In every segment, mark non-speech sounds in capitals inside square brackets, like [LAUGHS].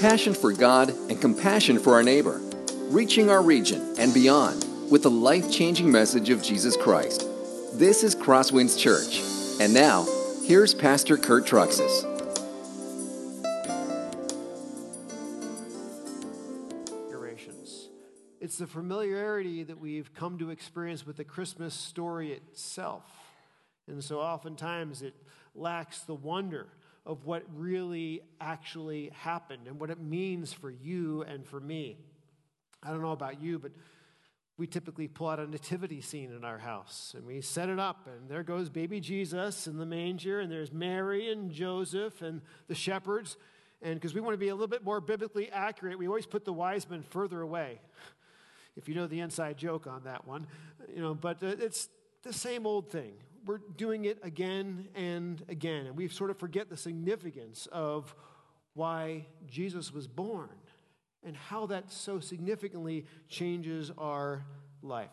passion for God and compassion for our neighbor, reaching our region and beyond with the life changing message of Jesus Christ. This is Crosswinds Church. And now, here's Pastor Kurt Truxas. It's the familiarity that we've come to experience with the Christmas story itself. And so oftentimes it lacks the wonder of what really actually happened and what it means for you and for me. I don't know about you, but we typically pull out a nativity scene in our house and we set it up, and there goes baby Jesus in the manger, and there's Mary and Joseph and the shepherds. And because we want to be a little bit more biblically accurate, we always put the wise men further away. If you know the inside joke on that one, you know, but uh, it's the same old thing we're doing it again and again. And we sort of forget the significance of why Jesus was born and how that so significantly changes our life.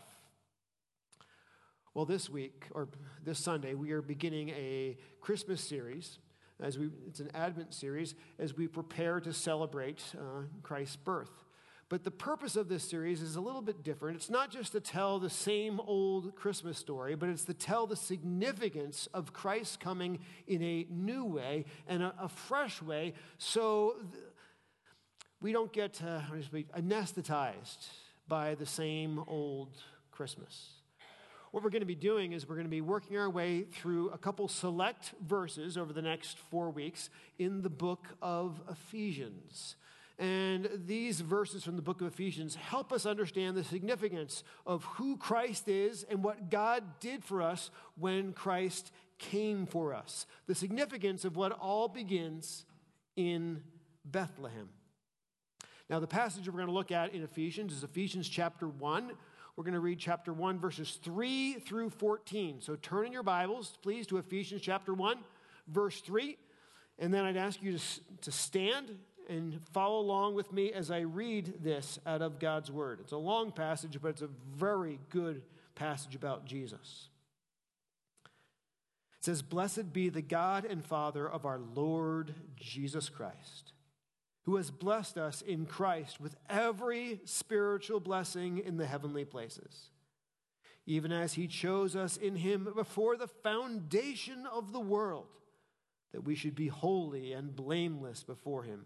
Well, this week, or this Sunday, we are beginning a Christmas series. As we, it's an Advent series as we prepare to celebrate uh, Christ's birth. But the purpose of this series is a little bit different. It's not just to tell the same old Christmas story, but it's to tell the significance of Christ coming in a new way and a, a fresh way so th- we don't get uh, anesthetized by the same old Christmas. What we're going to be doing is we're going to be working our way through a couple select verses over the next four weeks in the book of Ephesians. And these verses from the book of Ephesians help us understand the significance of who Christ is and what God did for us when Christ came for us. The significance of what all begins in Bethlehem. Now, the passage we're going to look at in Ephesians is Ephesians chapter 1. We're going to read chapter 1, verses 3 through 14. So turn in your Bibles, please, to Ephesians chapter 1, verse 3. And then I'd ask you to, to stand and follow along with me as I read this out of God's Word. It's a long passage, but it's a very good passage about Jesus. It says, Blessed be the God and Father of our Lord Jesus Christ, who has blessed us in Christ with every spiritual blessing in the heavenly places, even as he chose us in him before the foundation of the world, that we should be holy and blameless before him.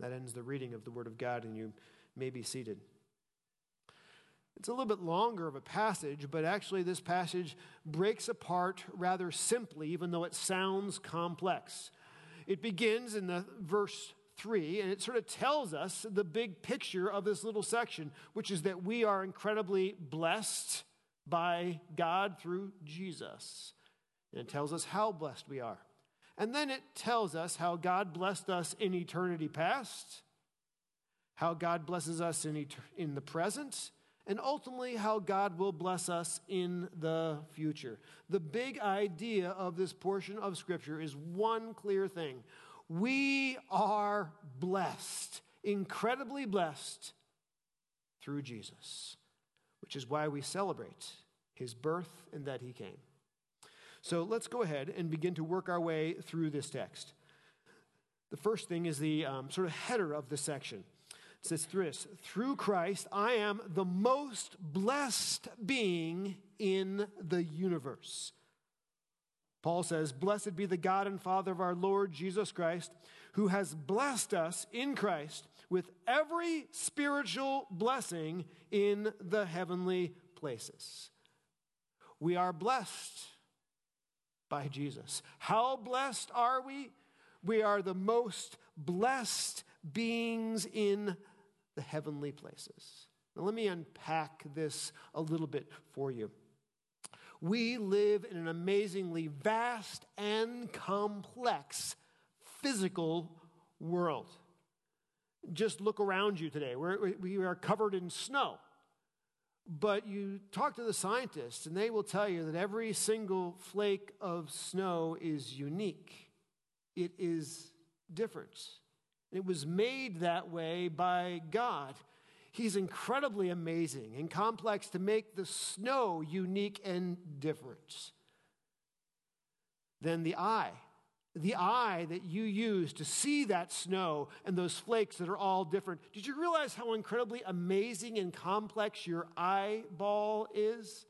That ends the reading of the Word of God, and you may be seated. It's a little bit longer of a passage, but actually, this passage breaks apart rather simply, even though it sounds complex. It begins in the verse 3, and it sort of tells us the big picture of this little section, which is that we are incredibly blessed by God through Jesus. And it tells us how blessed we are. And then it tells us how God blessed us in eternity past, how God blesses us in, et- in the present, and ultimately how God will bless us in the future. The big idea of this portion of Scripture is one clear thing we are blessed incredibly blessed through Jesus, which is why we celebrate his birth and that he came. So let's go ahead and begin to work our way through this text. The first thing is the um, sort of header of the section. It says this Through Christ, I am the most blessed being in the universe. Paul says, Blessed be the God and Father of our Lord Jesus Christ, who has blessed us in Christ with every spiritual blessing in the heavenly places. We are blessed by Jesus. How blessed are we? We are the most blessed beings in the heavenly places. Now, let me unpack this a little bit for you. We live in an amazingly vast and complex physical world. Just look around you today. We're, we are covered in snow. But you talk to the scientists, and they will tell you that every single flake of snow is unique. It is different. It was made that way by God. He's incredibly amazing and complex to make the snow unique and different. Then the eye the eye that you use to see that snow and those flakes that are all different. Did you realize how incredibly amazing and complex your eyeball is?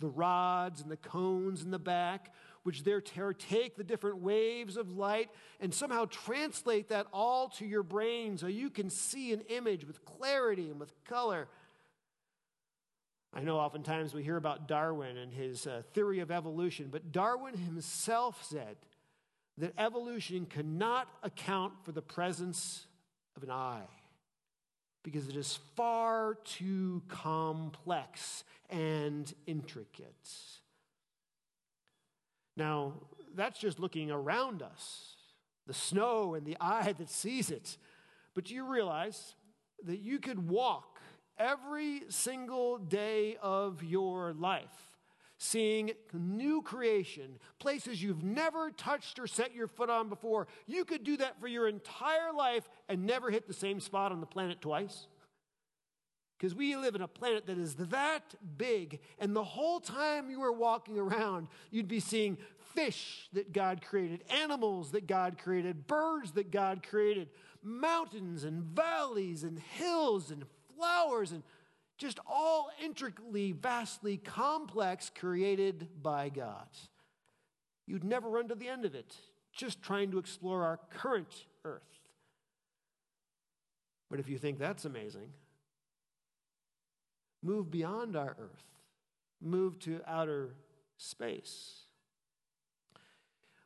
The rods and the cones in the back, which there take the different waves of light and somehow translate that all to your brain so you can see an image with clarity and with color. I know oftentimes we hear about Darwin and his uh, theory of evolution, but Darwin himself said, that evolution cannot account for the presence of an eye because it is far too complex and intricate. Now, that's just looking around us, the snow and the eye that sees it. But do you realize that you could walk every single day of your life seeing new creation, places you've never touched or set your foot on before. You could do that for your entire life and never hit the same spot on the planet twice. Because we live in a planet that is that big, and the whole time you were walking around, you'd be seeing fish that God created, animals that God created, birds that God created, mountains and valleys and hills and flowers and just all intricately, vastly complex, created by God. You'd never run to the end of it, just trying to explore our current earth. But if you think that's amazing, move beyond our earth, move to outer space.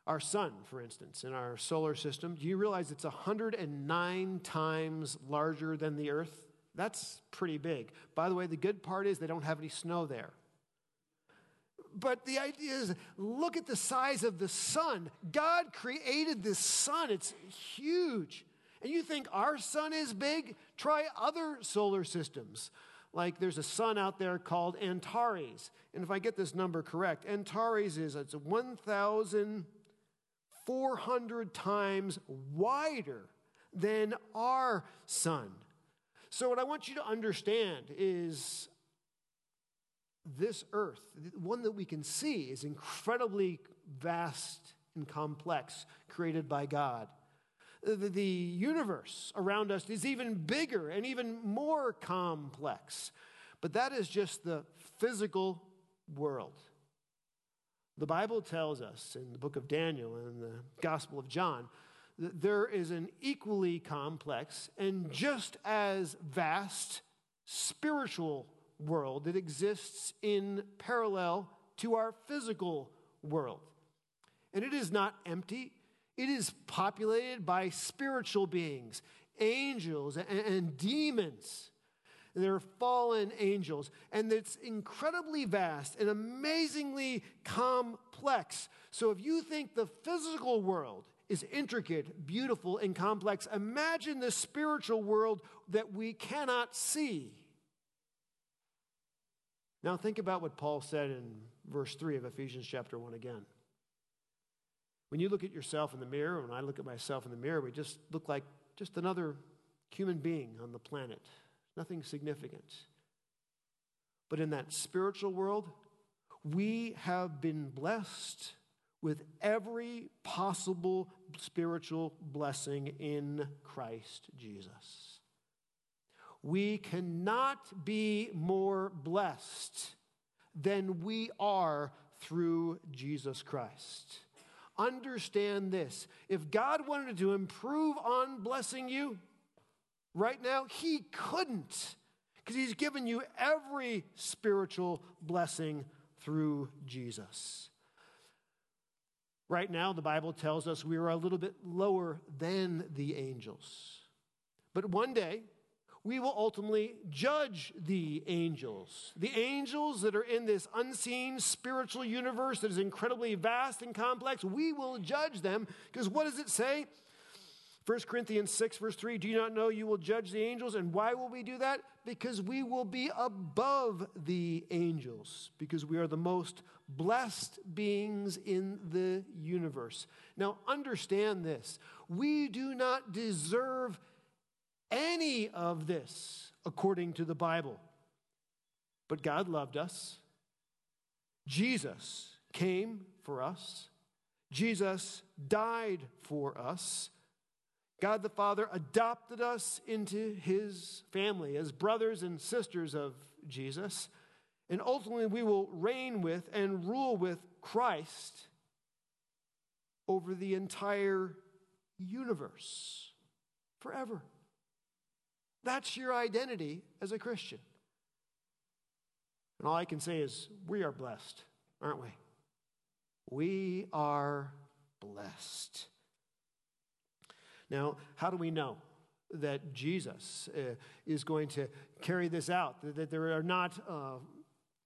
Our sun, for instance, in our solar system, do you realize it's 109 times larger than the earth? That's pretty big. By the way, the good part is they don't have any snow there. But the idea is look at the size of the sun. God created this sun, it's huge. And you think our sun is big? Try other solar systems. Like there's a sun out there called Antares. And if I get this number correct, Antares is it's 1,400 times wider than our sun. So, what I want you to understand is this earth, one that we can see, is incredibly vast and complex, created by God. The universe around us is even bigger and even more complex. But that is just the physical world. The Bible tells us in the book of Daniel and the Gospel of John there is an equally complex and just as vast spiritual world that exists in parallel to our physical world. And it is not empty, it is populated by spiritual beings, angels, and, and demons. They're fallen angels. And it's incredibly vast and amazingly complex. So if you think the physical world is intricate, beautiful, and complex. Imagine the spiritual world that we cannot see. Now, think about what Paul said in verse 3 of Ephesians chapter 1 again. When you look at yourself in the mirror, when I look at myself in the mirror, we just look like just another human being on the planet, nothing significant. But in that spiritual world, we have been blessed with every possible spiritual blessing in Christ Jesus. We cannot be more blessed than we are through Jesus Christ. Understand this. If God wanted to improve on blessing you right now, He couldn't because He's given you every spiritual blessing through Jesus. Right now, the Bible tells us we are a little bit lower than the angels. But one day, we will ultimately judge the angels. The angels that are in this unseen spiritual universe that is incredibly vast and complex, we will judge them because what does it say? 1 Corinthians 6, verse 3 Do you not know you will judge the angels? And why will we do that? Because we will be above the angels, because we are the most blessed beings in the universe. Now, understand this we do not deserve any of this according to the Bible. But God loved us. Jesus came for us. Jesus died for us. God the Father adopted us into his family as brothers and sisters of Jesus. And ultimately, we will reign with and rule with Christ over the entire universe forever. That's your identity as a Christian. And all I can say is, we are blessed, aren't we? We are blessed. Now, how do we know that Jesus uh, is going to carry this out? That there are not uh,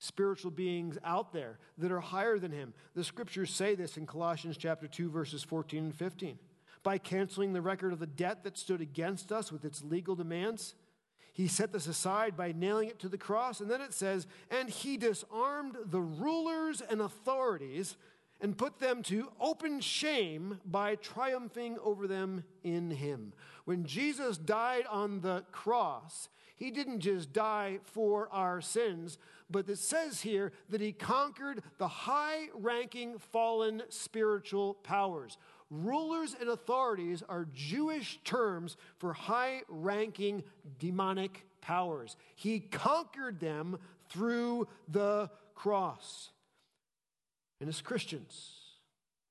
spiritual beings out there that are higher than him? The scriptures say this in Colossians chapter 2, verses 14 and 15 by canceling the record of the debt that stood against us with its legal demands. He set this aside by nailing it to the cross. And then it says, and he disarmed the rulers and authorities and put them to open shame by triumphing over them in him. When Jesus died on the cross, he didn't just die for our sins, but it says here that he conquered the high ranking fallen spiritual powers. Rulers and authorities are Jewish terms for high ranking demonic powers. He conquered them through the cross. And as Christians,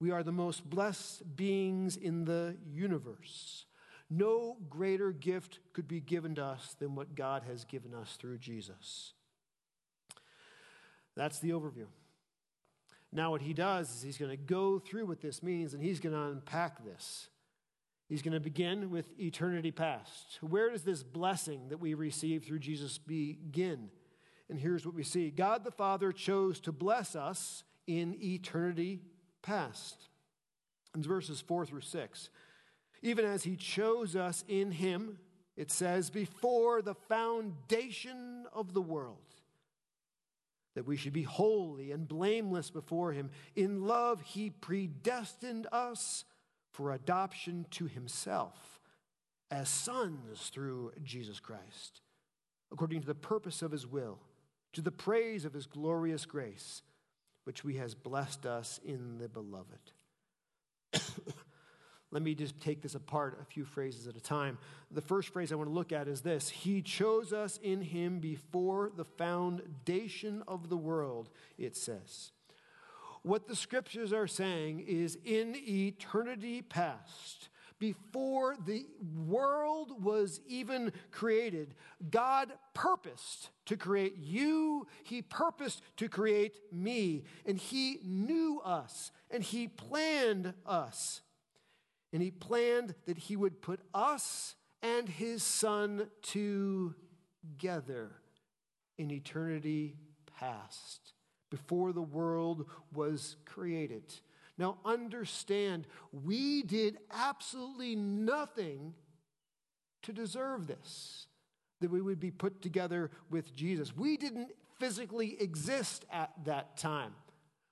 we are the most blessed beings in the universe. No greater gift could be given to us than what God has given us through Jesus. That's the overview. Now, what he does is he's going to go through what this means and he's going to unpack this. He's going to begin with eternity past. Where does this blessing that we receive through Jesus begin? And here's what we see God the Father chose to bless us in eternity past. In verses 4 through 6. Even as he chose us in him, it says, before the foundation of the world that we should be holy and blameless before Him. In love, He predestined us for adoption to Himself as sons through Jesus Christ, according to the purpose of His will, to the praise of His glorious grace, which we has blessed us in the Beloved. [COUGHS] Let me just take this apart a few phrases at a time. The first phrase I want to look at is this He chose us in Him before the foundation of the world, it says. What the scriptures are saying is in eternity past, before the world was even created, God purposed to create you. He purposed to create me. And He knew us and He planned us. And he planned that he would put us and his son together in eternity past, before the world was created. Now, understand, we did absolutely nothing to deserve this, that we would be put together with Jesus. We didn't physically exist at that time.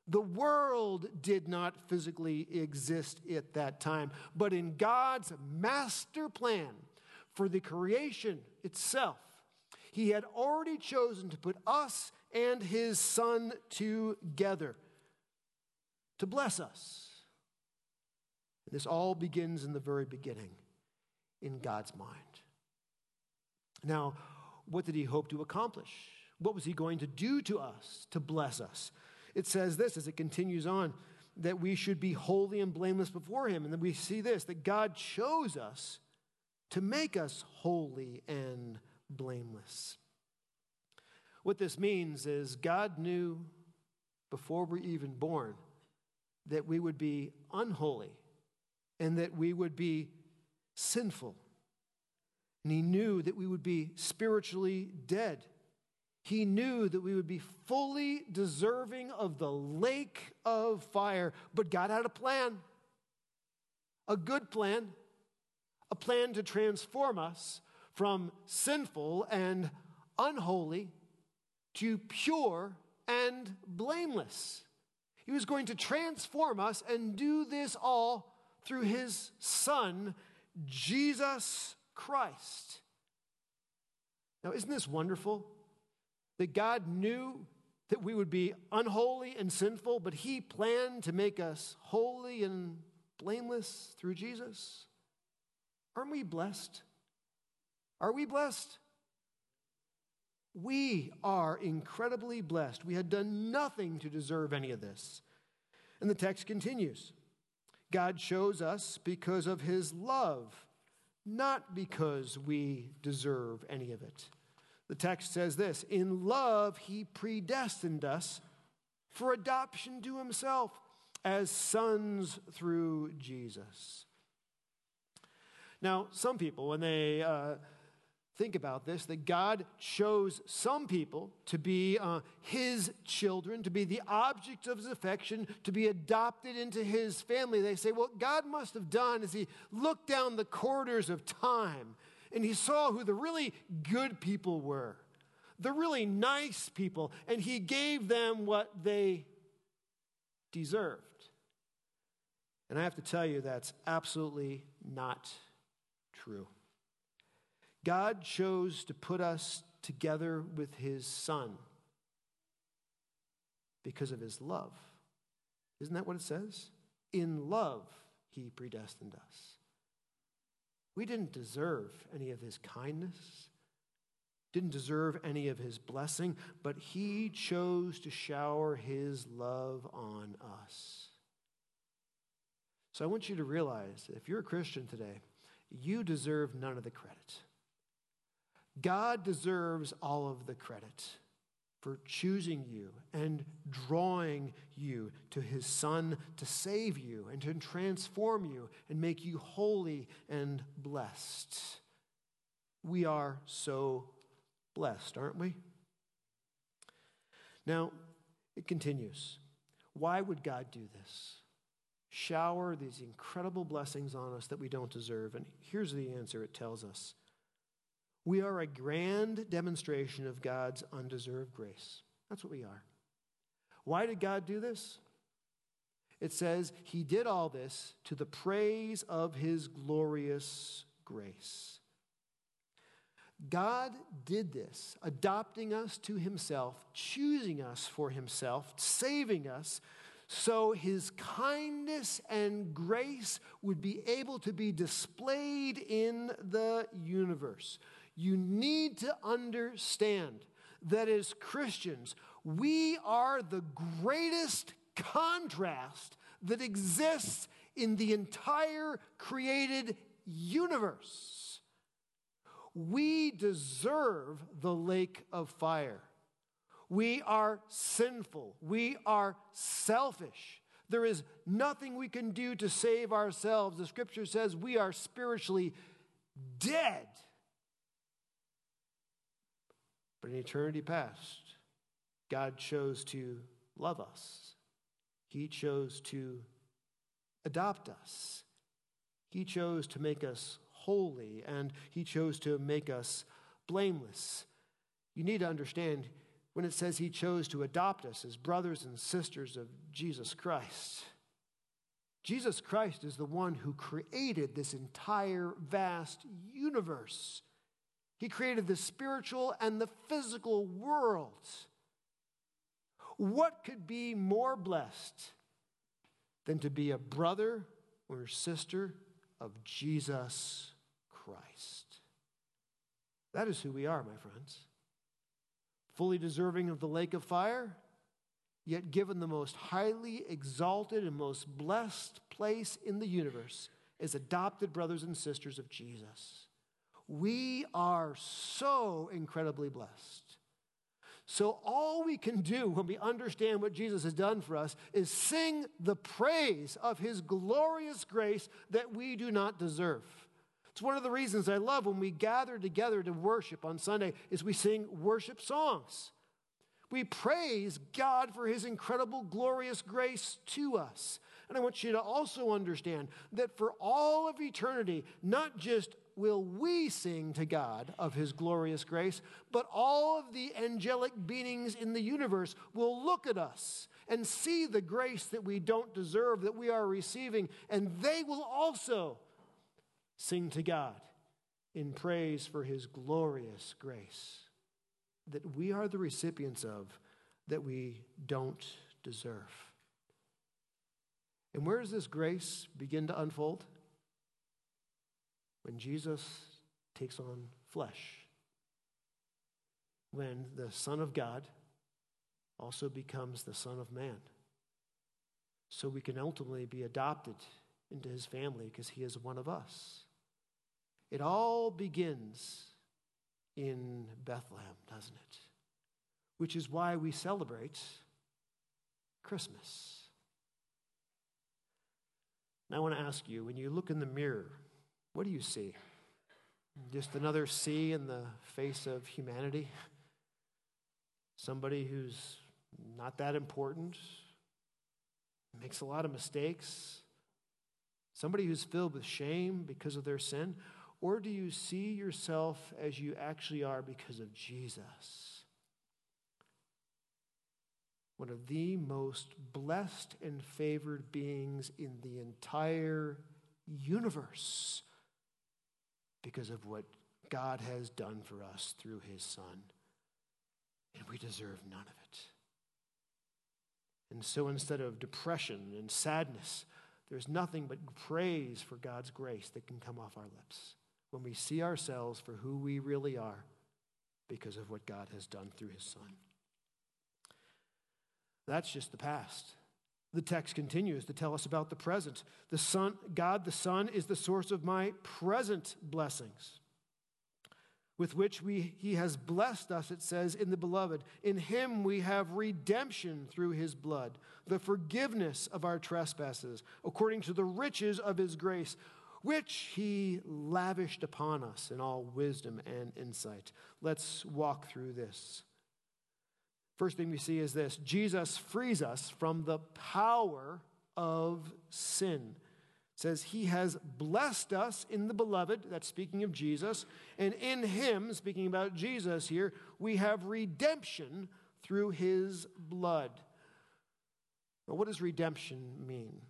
The world did not physically exist at that time, but in God's master plan for the creation itself, he had already chosen to put us and his son together to bless us. This all begins in the very beginning in God's mind. Now, what did he hope to accomplish? What was he going to do to us to bless us? It says this as it continues on that we should be holy and blameless before him. And then we see this that God chose us to make us holy and blameless. What this means is God knew before we are even born that we would be unholy and that we would be sinful. And He knew that we would be spiritually dead. He knew that we would be fully deserving of the lake of fire. But God had a plan, a good plan, a plan to transform us from sinful and unholy to pure and blameless. He was going to transform us and do this all through his Son, Jesus Christ. Now, isn't this wonderful? That God knew that we would be unholy and sinful, but he planned to make us holy and blameless through Jesus. Aren't we blessed? Are we blessed? We are incredibly blessed. We had done nothing to deserve any of this. And the text continues God chose us because of his love, not because we deserve any of it. The text says this In love, he predestined us for adoption to himself as sons through Jesus. Now, some people, when they uh, think about this that God chose some people to be uh, his children, to be the object of his affection, to be adopted into his family. They say, well, God must have done as he looked down the corridors of time and he saw who the really good people were, the really nice people, and he gave them what they deserved. And I have to tell you, that's absolutely not true. God chose to put us together with his son because of his love. Isn't that what it says? In love, he predestined us. We didn't deserve any of his kindness, didn't deserve any of his blessing, but he chose to shower his love on us. So I want you to realize that if you're a Christian today, you deserve none of the credit. God deserves all of the credit for choosing you and drawing you to his son to save you and to transform you and make you holy and blessed. We are so blessed, aren't we? Now, it continues. Why would God do this? Shower these incredible blessings on us that we don't deserve. And here's the answer it tells us we are a grand demonstration of God's undeserved grace. That's what we are. Why did God do this? It says, He did all this to the praise of His glorious grace. God did this, adopting us to Himself, choosing us for Himself, saving us, so His kindness and grace would be able to be displayed in the universe you need to understand that as Christians, we are the greatest contrast that exists in the entire created universe. We deserve the lake of fire. We are sinful. We are selfish. There is nothing we can do to save ourselves. The scripture says we are spiritually dead. But in eternity past, God chose to love us. He chose to adopt us. He chose to make us holy, and He chose to make us blameless. You need to understand when it says He chose to adopt us as brothers and sisters of Jesus Christ, Jesus Christ is the one who created this entire vast universe. He created the spiritual and the physical worlds. What could be more blessed than to be a brother or sister of Jesus Christ? That is who we are, my friends. Fully deserving of the lake of fire, yet given the most highly exalted and most blessed place in the universe as adopted brothers and sisters of Jesus. We are so incredibly blessed. So, all we can do when we understand what Jesus has done for us is sing the praise of his glorious grace that we do not deserve. It's one of the reasons I love when we gather together to worship on Sunday is we sing worship songs. We praise God for his incredible, glorious grace to us. And I want you to also understand that for all of eternity, not just will we sing to God of his glorious grace, but all of the angelic beings in the universe will look at us and see the grace that we don't deserve, that we are receiving, and they will also sing to God in praise for his glorious grace that we are the recipients of that we don't deserve. And where does this grace begin to unfold? When Jesus takes on flesh. When the Son of God also becomes the Son of Man. So we can ultimately be adopted into his family because he is one of us. It all begins in Bethlehem, doesn't it? Which is why we celebrate Christmas. Now, I want to ask you when you look in the mirror, what do you see? Just another C in the face of humanity? Somebody who's not that important, makes a lot of mistakes, somebody who's filled with shame because of their sin? Or do you see yourself as you actually are because of Jesus? One of the most blessed and favored beings in the entire universe because of what God has done for us through his Son. And we deserve none of it. And so instead of depression and sadness, there's nothing but praise for God's grace that can come off our lips when we see ourselves for who we really are because of what God has done through his Son. That's just the past. The text continues to tell us about the present. The Son, God the Son is the source of my present blessings, with which we, He has blessed us, it says, in the beloved. In Him we have redemption through His blood, the forgiveness of our trespasses, according to the riches of His grace which he lavished upon us in all wisdom and insight. Let's walk through this. First thing we see is this Jesus frees us from the power of sin. It says, He has blessed us in the beloved, that's speaking of Jesus, and in Him, speaking about Jesus here, we have redemption through His blood. Now, what does redemption mean?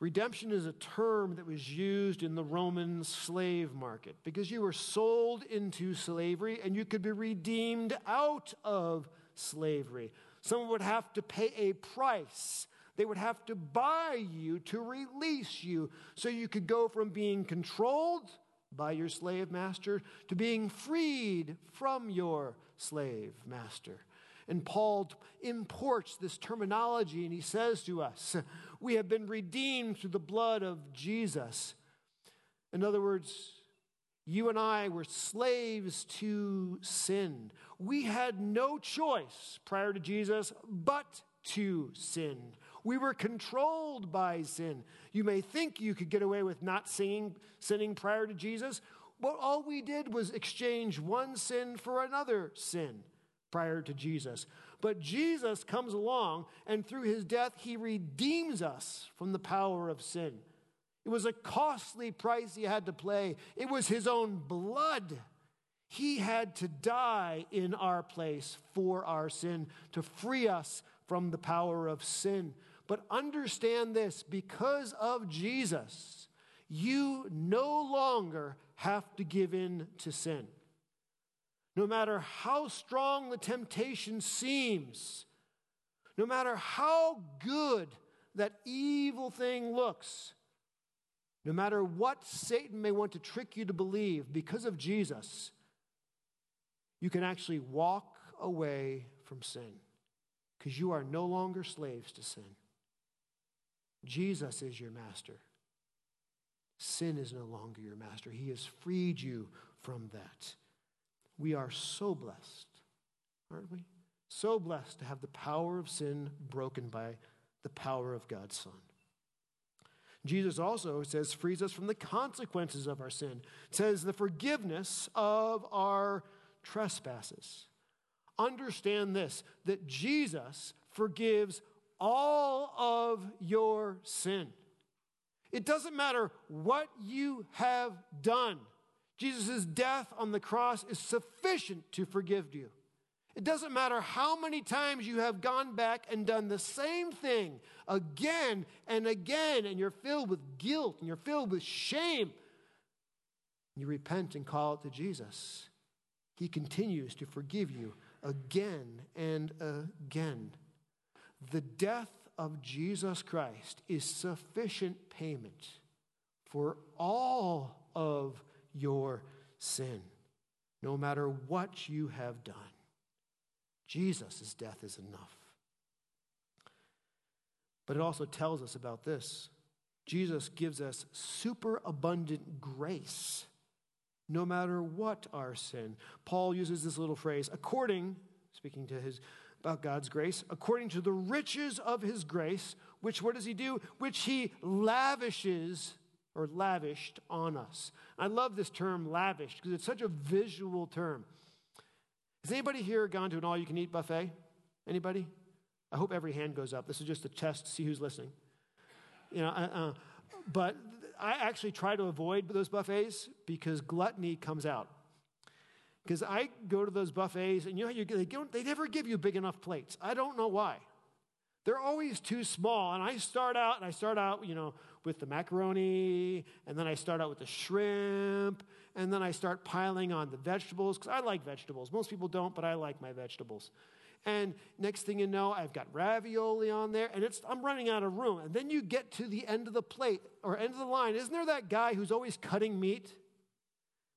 Redemption is a term that was used in the Roman slave market because you were sold into slavery and you could be redeemed out of slavery. Someone would have to pay a price. They would have to buy you to release you so you could go from being controlled by your slave master to being freed from your slave master. And Paul imports this terminology and he says to us, We have been redeemed through the blood of Jesus. In other words, you and I were slaves to sin. We had no choice prior to Jesus but to sin. We were controlled by sin. You may think you could get away with not singing, sinning prior to Jesus, but all we did was exchange one sin for another sin prior to Jesus. But Jesus comes along, and through his death, he redeems us from the power of sin. It was a costly price he had to pay, it was his own blood. He had to die in our place for our sin to free us from the power of sin. But understand this because of Jesus, you no longer have to give in to sin. No matter how strong the temptation seems, no matter how good that evil thing looks, no matter what Satan may want to trick you to believe, because of Jesus, you can actually walk away from sin because you are no longer slaves to sin. Jesus is your master. Sin is no longer your master. He has freed you from that. We are so blessed, aren't we? So blessed to have the power of sin broken by the power of God's Son. Jesus also says frees us from the consequences of our sin. Says the forgiveness of our trespasses. Understand this that Jesus forgives all of your sin. It doesn't matter what you have done. Jesus' death on the cross is sufficient to forgive you. It doesn't matter how many times you have gone back and done the same thing again and again, and you're filled with guilt and you're filled with shame. You repent and call it to Jesus. He continues to forgive you again and again. The death of Jesus Christ is sufficient payment for all of your sin, no matter what you have done. Jesus' death is enough. But it also tells us about this Jesus gives us superabundant grace no matter what our sin. Paul uses this little phrase, according, speaking to his about God's grace, according to the riches of his grace, which what does he do? Which he lavishes or lavished on us. I love this term lavished because it's such a visual term. Has anybody here gone to an all you can eat buffet? Anybody? I hope every hand goes up. This is just a test to see who's listening. You know, uh, uh, but I actually try to avoid those buffets because gluttony comes out. Because I go to those buffets and you know, they, they never give you big enough plates. I don't know why. They're always too small. And I start out, and I start out, you know, with the macaroni, and then I start out with the shrimp, and then I start piling on the vegetables, because I like vegetables. Most people don't, but I like my vegetables. And next thing you know, I've got ravioli on there, and it's, I'm running out of room. And then you get to the end of the plate or end of the line. Isn't there that guy who's always cutting meat?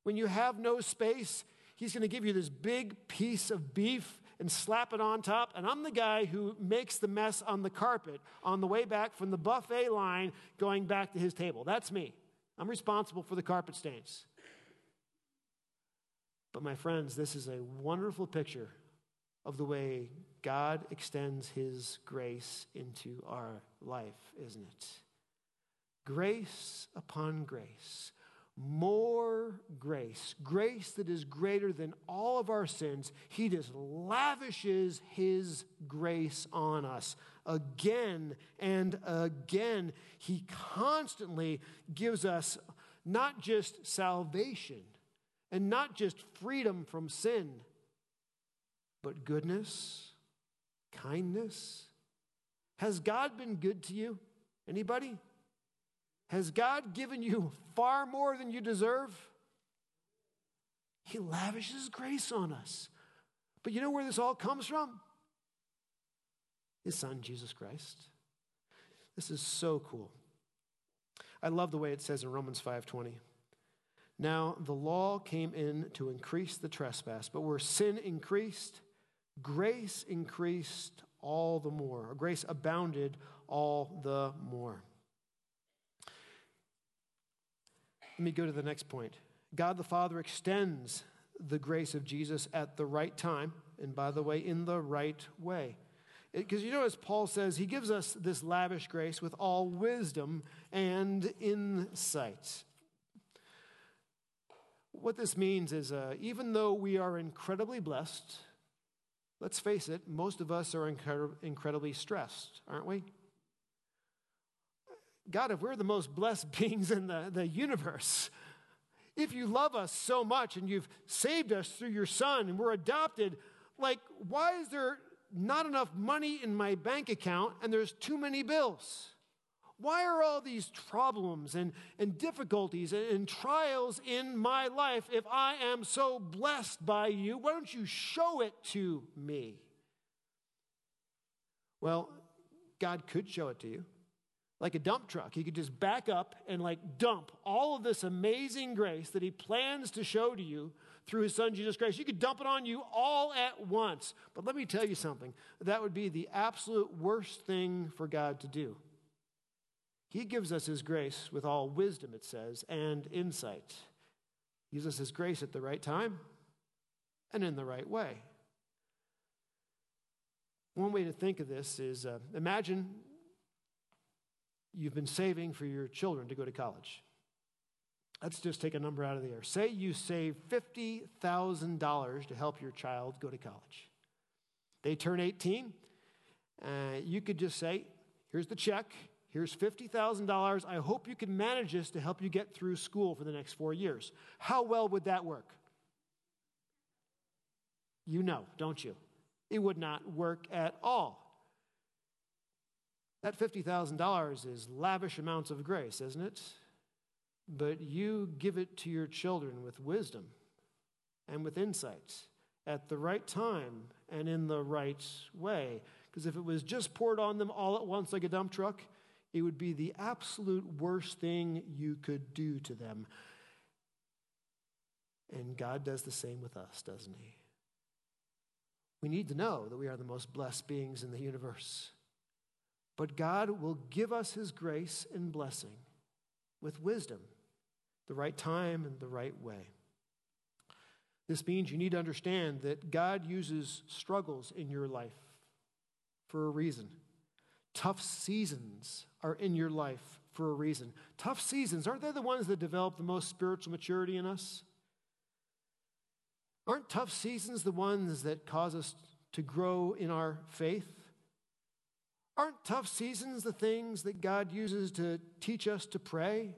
When you have no space, he's going to give you this big piece of beef and slap it on top. And I'm the guy who makes the mess on the carpet on the way back from the buffet line going back to his table. That's me. I'm responsible for the carpet stains. But my friends, this is a wonderful picture of the way God extends his grace into our life, isn't it? Grace upon grace, more grace, grace that is greater than all of our sins. He just lavishes his grace on us again and again. He constantly gives us not just salvation and not just freedom from sin but goodness, kindness. Has God been good to you? Anybody? Has God given you far more than you deserve? He lavishes grace on us. But you know where this all comes from? His son, Jesus Christ. This is so cool. I love the way it says in Romans 5:20. Now the law came in to increase the trespass, but where sin increased, grace increased all the more, or grace abounded all the more. Let me go to the next point. God the Father extends the grace of Jesus at the right time, and by the way, in the right way. Because you know, as Paul says, he gives us this lavish grace with all wisdom and insight. What this means is, uh, even though we are incredibly blessed, Let's face it, most of us are incredibly stressed, aren't we? God, if we're the most blessed [LAUGHS] beings in the, the universe, if you love us so much and you've saved us through your son and we're adopted, like, why is there not enough money in my bank account and there's too many bills. Why are all these problems and, and difficulties and, and trials in my life if I am so blessed by you? Why don't you show it to me? Well, God could show it to you like a dump truck. He could just back up and like dump all of this amazing grace that he plans to show to you through his son Jesus Christ. You could dump it on you all at once. But let me tell you something that would be the absolute worst thing for God to do. He gives us his grace with all wisdom, it says, and insight. He gives us his grace at the right time and in the right way. One way to think of this is uh, imagine you've been saving for your children to go to college. Let's just take a number out of the air. Say you save $50,000 to help your child go to college. They turn 18. Uh, you could just say, here's the check. Here's $50,000. I hope you can manage this to help you get through school for the next four years. How well would that work? You know, don't you? It would not work at all. That $50,000 is lavish amounts of grace, isn't it? but you give it to your children with wisdom and with insight at the right time and in the right way. Because if it was just poured on them all at once like a dump truck, it would be the absolute worst thing you could do to them. And God does the same with us, doesn't He? We need to know that we are the most blessed beings in the universe. But God will give us His grace and blessing with wisdom the right time and the right way. This means you need to understand that God uses struggles in your life for a reason. Tough seasons are in your life for a reason. Tough seasons, aren't they the ones that develop the most spiritual maturity in us? Aren't tough seasons the ones that cause us to grow in our faith? Aren't tough seasons the things that God uses to teach us to pray?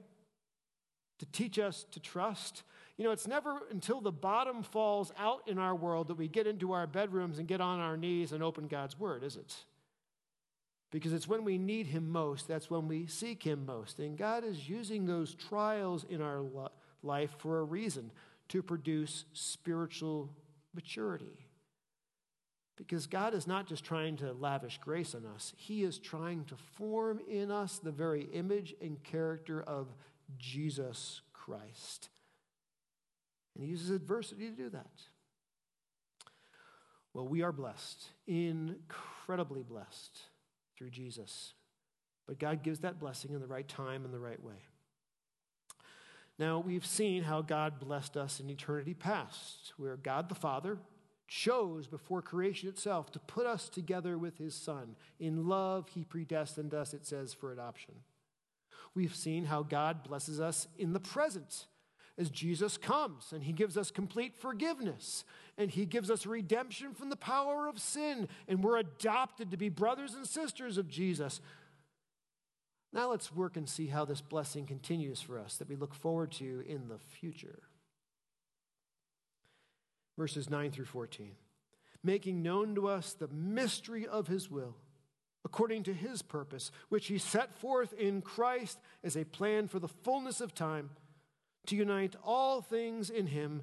to teach us to trust. You know, it's never until the bottom falls out in our world that we get into our bedrooms and get on our knees and open God's word, is it? Because it's when we need Him most, that's when we seek Him most. And God is using those trials in our life for a reason to produce spiritual maturity. Because God is not just trying to lavish grace on us, He is trying to form in us the very image and character of Jesus Christ. And he uses adversity to do that. Well, we are blessed, incredibly blessed through Jesus. But God gives that blessing in the right time and the right way. Now, we've seen how God blessed us in eternity past, where God the Father chose before creation itself to put us together with his Son. In love, he predestined us, it says, for adoption. We've seen how God blesses us in the present as Jesus comes and he gives us complete forgiveness and he gives us redemption from the power of sin and we're adopted to be brothers and sisters of Jesus. Now let's work and see how this blessing continues for us that we look forward to in the future. Verses 9 through 14. Making known to us the mystery of his will according to his purpose, which he set forth in Christ as a plan for the fullness of time, to unite all things in him,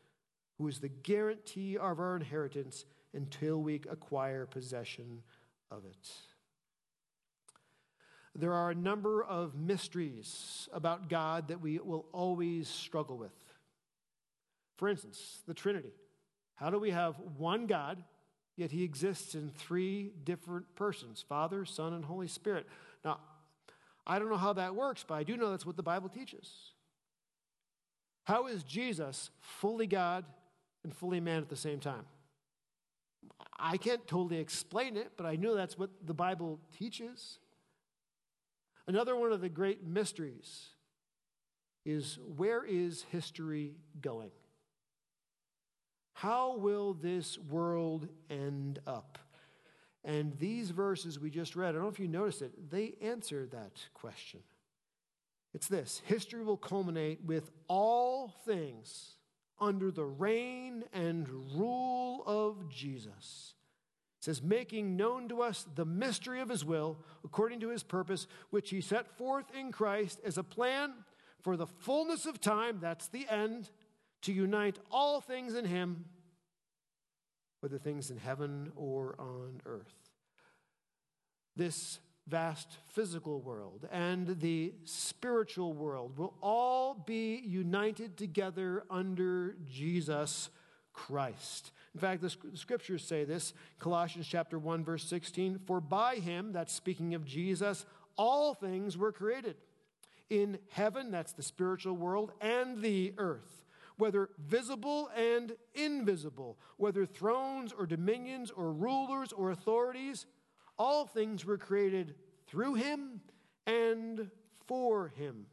who is the guarantee of our inheritance until we acquire possession of it. There are a number of mysteries about God that we will always struggle with. For instance, the Trinity. How do we have one God yet he exists in three different persons Father, Son, and Holy Spirit. Now, I don't know how that works, but I do know that's what the Bible teaches. How is Jesus fully God and fully man at the same time? I can't totally explain it, but I know that's what the Bible teaches. Another one of the great mysteries is where is history going? How will this world end up? And these verses we just read, I don't know if you noticed it, they answer that question. It's this history will culminate with all things under the reign and rule of Jesus. It says, making known to us the mystery of his will, according to his purpose, which he set forth in Christ as a plan for the fullness of time, that's the end, to unite all things in him, whether things in heaven or on earth. This vast physical world and the spiritual world will all be united together under Jesus Christ. In fact, the scriptures say this Colossians chapter 1 verse 16, for by him, that's speaking of Jesus, all things were created. In heaven, that's the spiritual world, and the earth, whether visible and invisible, whether thrones or dominions or rulers or authorities, all things were created through him and for him.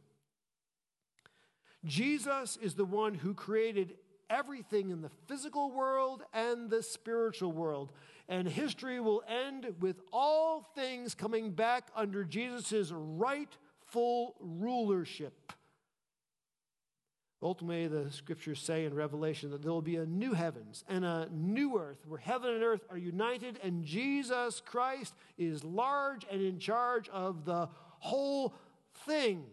Jesus is the one who created everything in the physical world and the spiritual world. And history will end with all things coming back under Jesus' rightful rulership. Ultimately, the scriptures say in Revelation that there will be a new heavens and a new earth where heaven and earth are united, and Jesus Christ is large and in charge of the whole thing.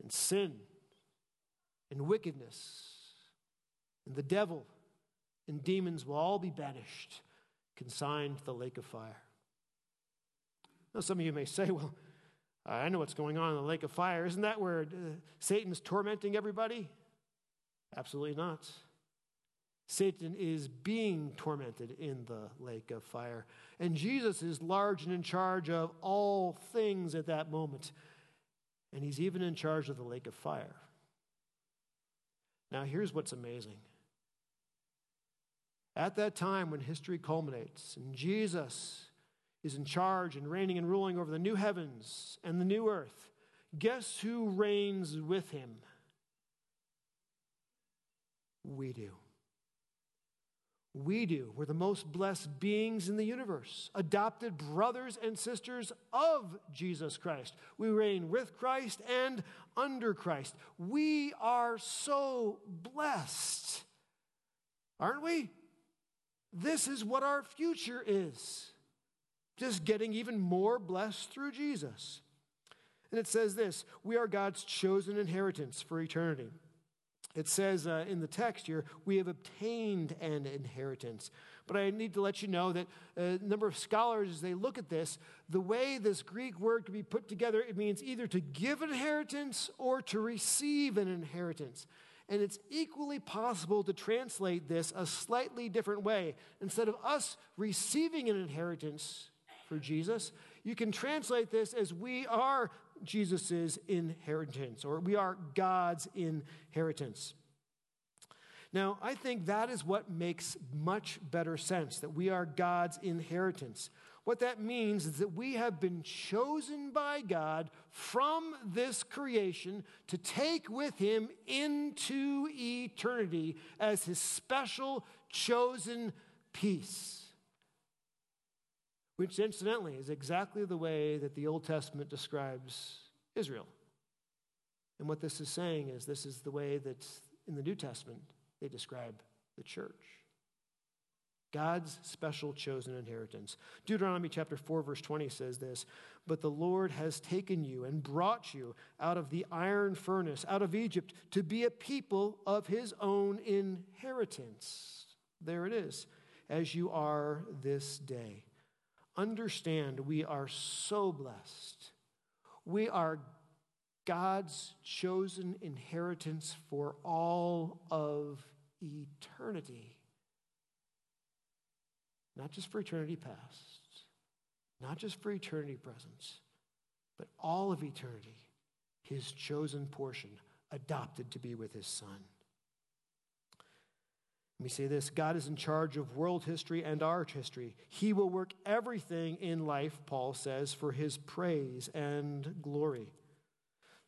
And sin and wickedness and the devil and demons will all be banished, consigned to the lake of fire. Now, some of you may say, well, I know what's going on in the lake of fire. Isn't that where uh, Satan's tormenting everybody? Absolutely not. Satan is being tormented in the lake of fire. And Jesus is large and in charge of all things at that moment. And he's even in charge of the lake of fire. Now, here's what's amazing. At that time when history culminates and Jesus is in charge and reigning and ruling over the new heavens and the new earth. Guess who reigns with him? We do. We do. We're the most blessed beings in the universe, adopted brothers and sisters of Jesus Christ. We reign with Christ and under Christ. We are so blessed, aren't we? This is what our future is just getting even more blessed through Jesus. And it says this We are God's chosen inheritance for eternity. It says uh, in the text here, we have obtained an inheritance. But I need to let you know that a number of scholars, as they look at this, the way this Greek word can be put together, it means either to give an inheritance or to receive an inheritance. And it's equally possible to translate this a slightly different way. Instead of us receiving an inheritance, for Jesus. You can translate this as we are Jesus' inheritance, or we are God's inheritance. Now, I think that is what makes much better sense that we are God's inheritance. What that means is that we have been chosen by God from this creation to take with Him into eternity as His special chosen piece which incidentally is exactly the way that the Old Testament describes Israel. And what this is saying is this is the way that in the New Testament they describe the church. God's special chosen inheritance. Deuteronomy chapter 4 verse 20 says this, "But the Lord has taken you and brought you out of the iron furnace, out of Egypt, to be a people of his own inheritance." There it is, as you are this day understand we are so blessed. We are God's chosen inheritance for all of eternity. Not just for eternity past, not just for eternity present, but all of eternity, his chosen portion, adopted to be with his son. Let me say this God is in charge of world history and our history. He will work everything in life, Paul says, for his praise and glory.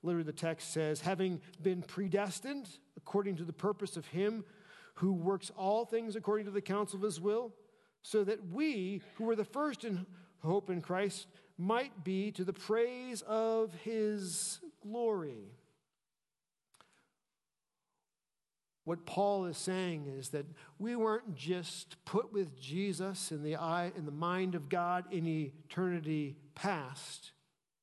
Literally, the text says, having been predestined according to the purpose of him who works all things according to the counsel of his will, so that we, who were the first in hope in Christ, might be to the praise of his glory. What Paul is saying is that we weren't just put with Jesus in the eye in the mind of God in eternity past,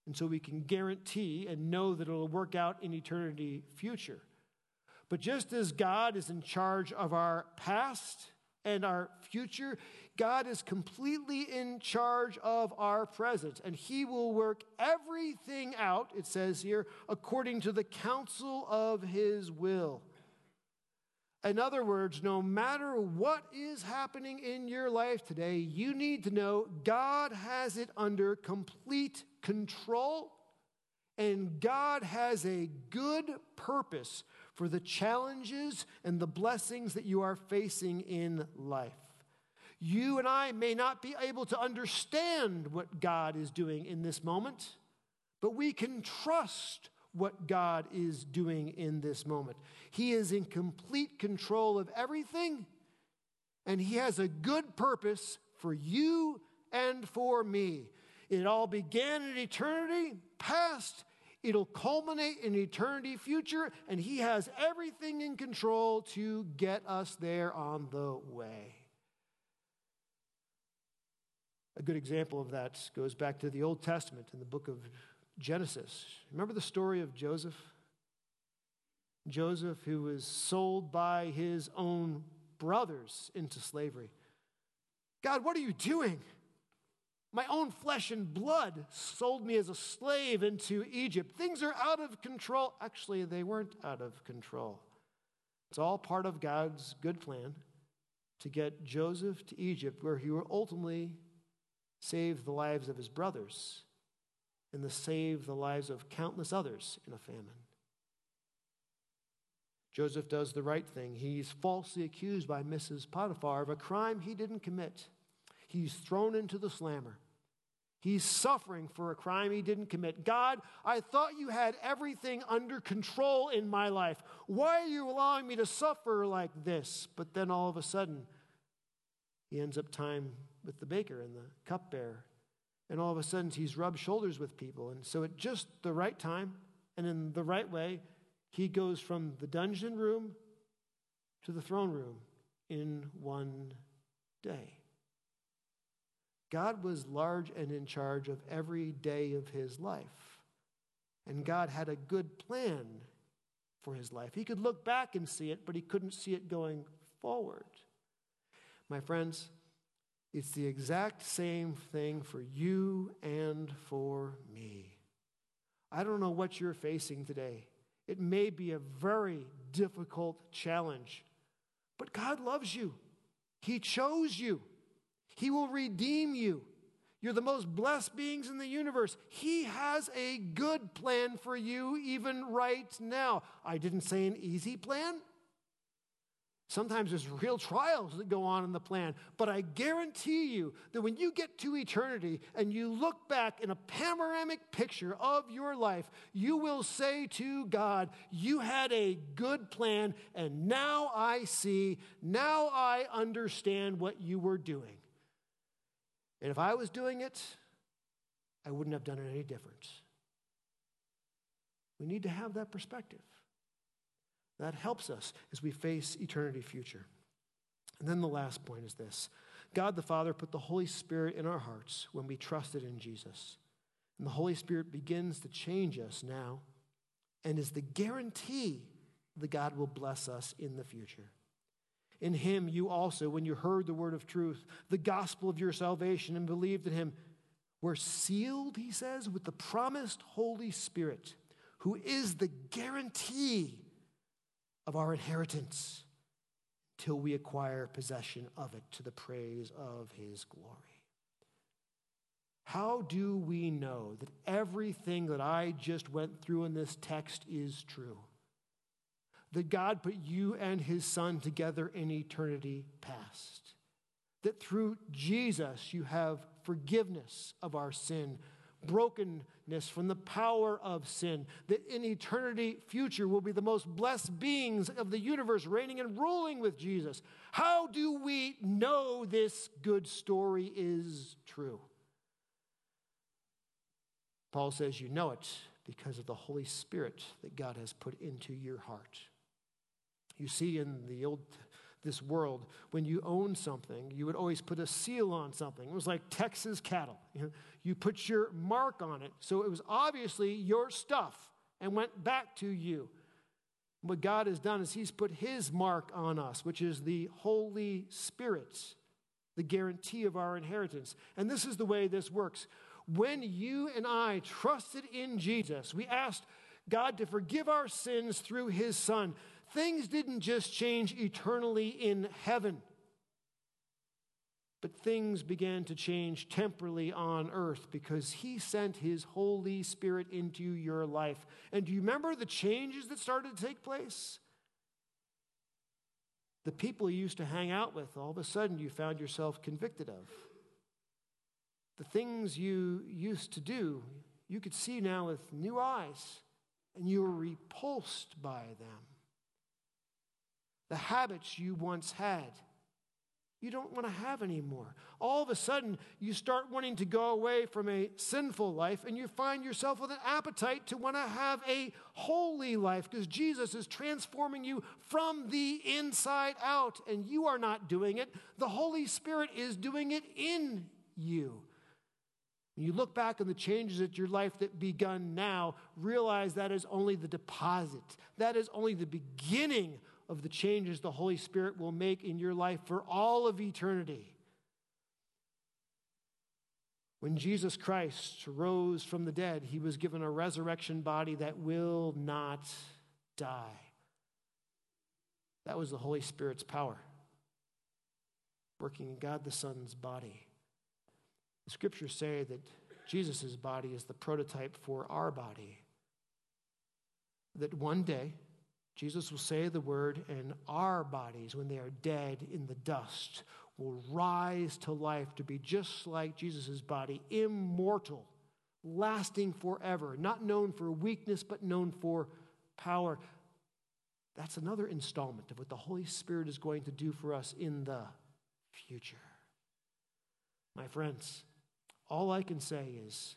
and so we can guarantee and know that it'll work out in eternity future. But just as God is in charge of our past and our future, God is completely in charge of our present, and He will work everything out, it says here, according to the counsel of His will. In other words, no matter what is happening in your life today, you need to know God has it under complete control, and God has a good purpose for the challenges and the blessings that you are facing in life. You and I may not be able to understand what God is doing in this moment, but we can trust what God is doing in this moment. He is in complete control of everything, and He has a good purpose for you and for me. It all began in eternity past. It'll culminate in eternity future, and He has everything in control to get us there on the way. A good example of that goes back to the Old Testament in the book of Genesis. Remember the story of Joseph? Joseph, who was sold by his own brothers into slavery. God, what are you doing? My own flesh and blood sold me as a slave into Egypt. Things are out of control. Actually, they weren't out of control. It's all part of God's good plan to get Joseph to Egypt, where he will ultimately save the lives of his brothers and to save the lives of countless others in a famine. Joseph does the right thing. He's falsely accused by Mrs. Potiphar of a crime he didn't commit. He's thrown into the slammer. He's suffering for a crime he didn't commit. God, I thought you had everything under control in my life. Why are you allowing me to suffer like this? But then all of a sudden, he ends up time with the baker and the cupbearer and all of a sudden he's rubbed shoulders with people. And so at just the right time and in the right way, he goes from the dungeon room to the throne room in one day. God was large and in charge of every day of his life. And God had a good plan for his life. He could look back and see it, but he couldn't see it going forward. My friends, it's the exact same thing for you and for me. I don't know what you're facing today. It may be a very difficult challenge, but God loves you. He chose you, He will redeem you. You're the most blessed beings in the universe. He has a good plan for you, even right now. I didn't say an easy plan. Sometimes there's real trials that go on in the plan, but I guarantee you that when you get to eternity and you look back in a panoramic picture of your life, you will say to God, You had a good plan, and now I see, now I understand what you were doing. And if I was doing it, I wouldn't have done it any different. We need to have that perspective. That helps us as we face eternity future. And then the last point is this God the Father put the Holy Spirit in our hearts when we trusted in Jesus. And the Holy Spirit begins to change us now and is the guarantee that God will bless us in the future. In Him, you also, when you heard the word of truth, the gospel of your salvation, and believed in Him, were sealed, he says, with the promised Holy Spirit, who is the guarantee of our inheritance till we acquire possession of it to the praise of his glory. How do we know that everything that I just went through in this text is true? that God put you and his son together in eternity past. That through Jesus you have forgiveness of our sin, brokenness from the power of sin, that in eternity future will be the most blessed beings of the universe, reigning and ruling with Jesus. How do we know this good story is true? Paul says, You know it because of the Holy Spirit that God has put into your heart. You see, in the old this world, when you own something, you would always put a seal on something. It was like Texas cattle. You, [LAUGHS] know, you put your mark on it. So it was obviously your stuff and went back to you. What God has done is He's put His mark on us, which is the Holy Spirit, the guarantee of our inheritance. And this is the way this works. When you and I trusted in Jesus, we asked God to forgive our sins through His Son things didn't just change eternally in heaven, but things began to change temporally on earth because He sent His Holy Spirit into your life. And do you remember the changes that started to take place? The people you used to hang out with, all of a sudden you found yourself convicted of. The things you used to do, you could see now with new eyes, and you were repulsed by them the habits you once had. You don't want to have anymore. All of a sudden, you start wanting to go away from a sinful life and you find yourself with an appetite to want to have a holy life because Jesus is transforming you from the inside out and you are not doing it. The Holy Spirit is doing it in you. When you look back on the changes at your life that begun now, realize that is only the deposit. That is only the beginning of the changes the Holy Spirit will make in your life for all of eternity. When Jesus Christ rose from the dead, he was given a resurrection body that will not die. That was the Holy Spirit's power, working in God the Son's body. The scriptures say that Jesus' body is the prototype for our body. That one day, Jesus will say the word, and our bodies, when they are dead in the dust, will rise to life to be just like Jesus' body, immortal, lasting forever, not known for weakness, but known for power. That's another installment of what the Holy Spirit is going to do for us in the future. My friends, all I can say is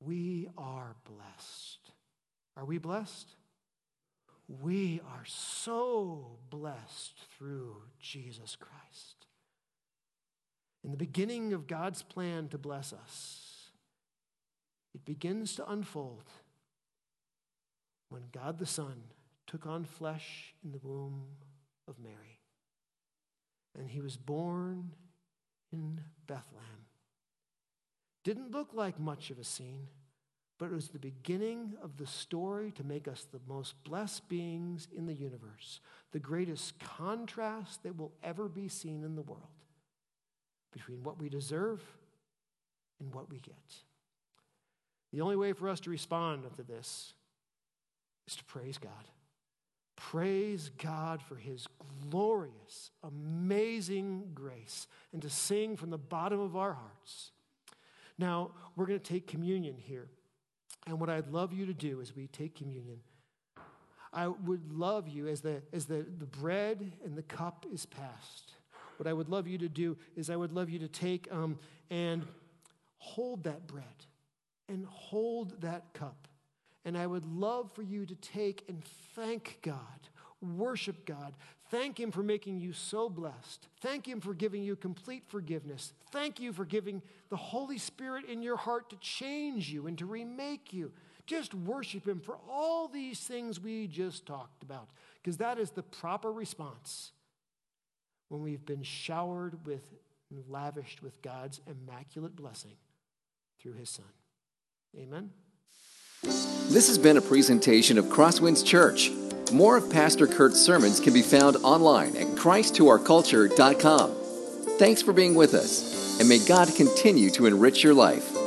we are blessed. Are we blessed? We are so blessed through Jesus Christ. In the beginning of God's plan to bless us, it begins to unfold when God the Son took on flesh in the womb of Mary. And he was born in Bethlehem. Didn't look like much of a scene but it was the beginning of the story to make us the most blessed beings in the universe, the greatest contrast that will ever be seen in the world between what we deserve and what we get. The only way for us to respond to this is to praise God. Praise God for his glorious, amazing grace, and to sing from the bottom of our hearts. Now, we're going to take communion here. And what I'd love you to do as we take communion, I would love you as the, as the, the bread and the cup is passed. What I would love you to do is I would love you to take um, and hold that bread and hold that cup. And I would love for you to take and thank God, worship God, Thank Him for making you so blessed. Thank Him for giving you complete forgiveness. Thank you for giving the Holy Spirit in your heart to change you and to remake you. Just worship Him for all these things we just talked about, because that is the proper response when we've been showered with and lavished with God's immaculate blessing through His Son. Amen. This has been a presentation of Crosswinds Church. More of Pastor Kurt's sermons can be found online at christtourculture.com. Thanks for being with us, and may God continue to enrich your life.